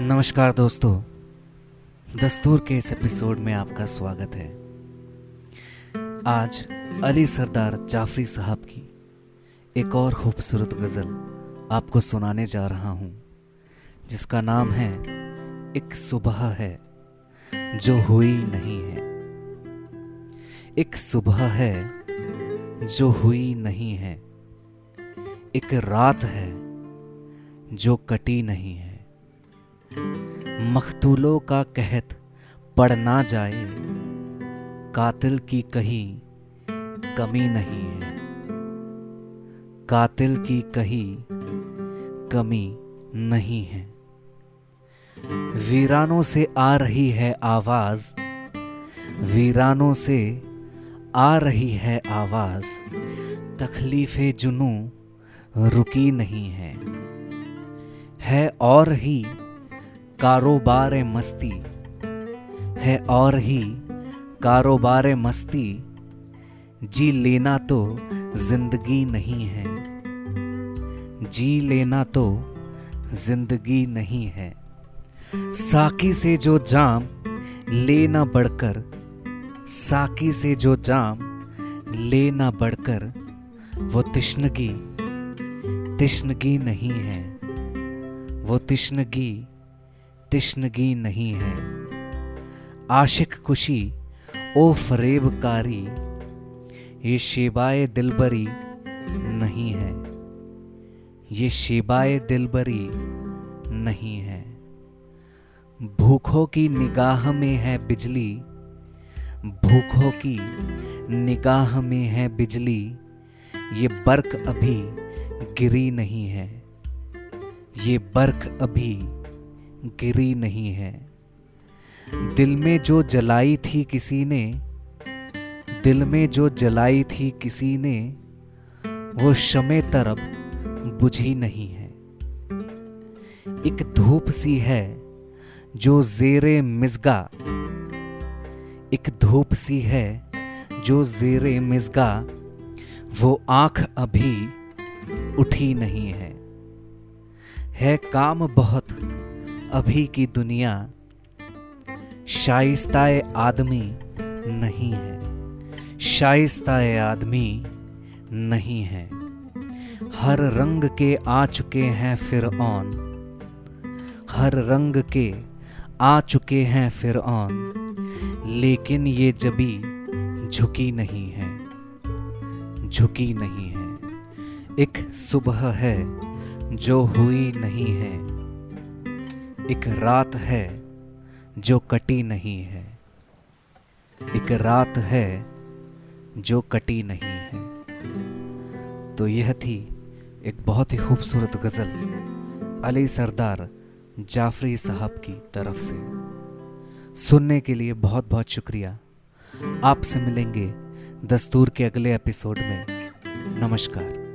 नमस्कार दोस्तों। दस्तूर के इस एपिसोड में आपका स्वागत है। आज अली सरदार जाफरी साहब की एक और खूबसूरत गज़ल आपको सुनाने जा रहा हूँ, जिसका नाम है, एक सुबह है, जो हुई नहीं है। एक सुबह है, जो हुई नहीं है। एक रात है, जो कटी नहीं है। मखतूलों का कहत पड़ ना जाए, कातिल की कहीं कमी नहीं है। कातिल की कहीं कमी नहीं है। वीरानों से आ रही है आवाज़, वीरानों से आ रही है आवाज़, तकलीफे जुनू रुकी नहीं है। है और ही कारोबार मस्ती है और ही कारोबार मस्ती। जी लेना तो ज़िंदगी नहीं है। जी लेना तो ज़िंदगी नहीं है। साकी से जो जाम लेना बढ़कर, साकी से जो जाम लेना बढ़कर, वो तिश्नगी तिश्नगी नहीं है। वो तिश्नगी तिश्नगी नहीं है। आशिक खुशी, ओ फरेबकारी, ये शेबाए दिलबरी नहीं है। ये शेबाए दिलबरी नहीं है। भूखों की निगाह में है बिजली, भूखों की निगाह में है बिजली, ये बर्क अभी गिरी नहीं है। ये बर्क अभी गिरी नहीं है। दिल में जो जलाई थी किसी ने, दिल में जो जलाई थी किसी ने, वो शमे तरब बुझी नहीं है। एक धूप सी है जो जेरे मिजगा। एक धूप सी है जो जेरे मिजगा। वो आँख अभी उठी नहीं है। है काम बहुत अभी की दुनिया शाइस्ताए आदमी नहीं है। शाइस्ताए आदमी नहीं है। हर रंग के आ चुके हैं फिर ऑन हर रंग के आ चुके हैं फिर ऑन लेकिन ये जबी झुकी नहीं है। झुकी नहीं है। एक सुबह है जो हुई नहीं है। एक रात है जो कटी नहीं है। एक रात है जो कटी नहीं है। तो यह थी एक बहुत ही खूबसूरत गज़ल अली सरदार जाफरी साहब की तरफ़ से। सुनने के लिए बहुत बहुत शुक्रिया। आपसे मिलेंगे दस्तूर के अगले एपिसोड में। नमस्कार।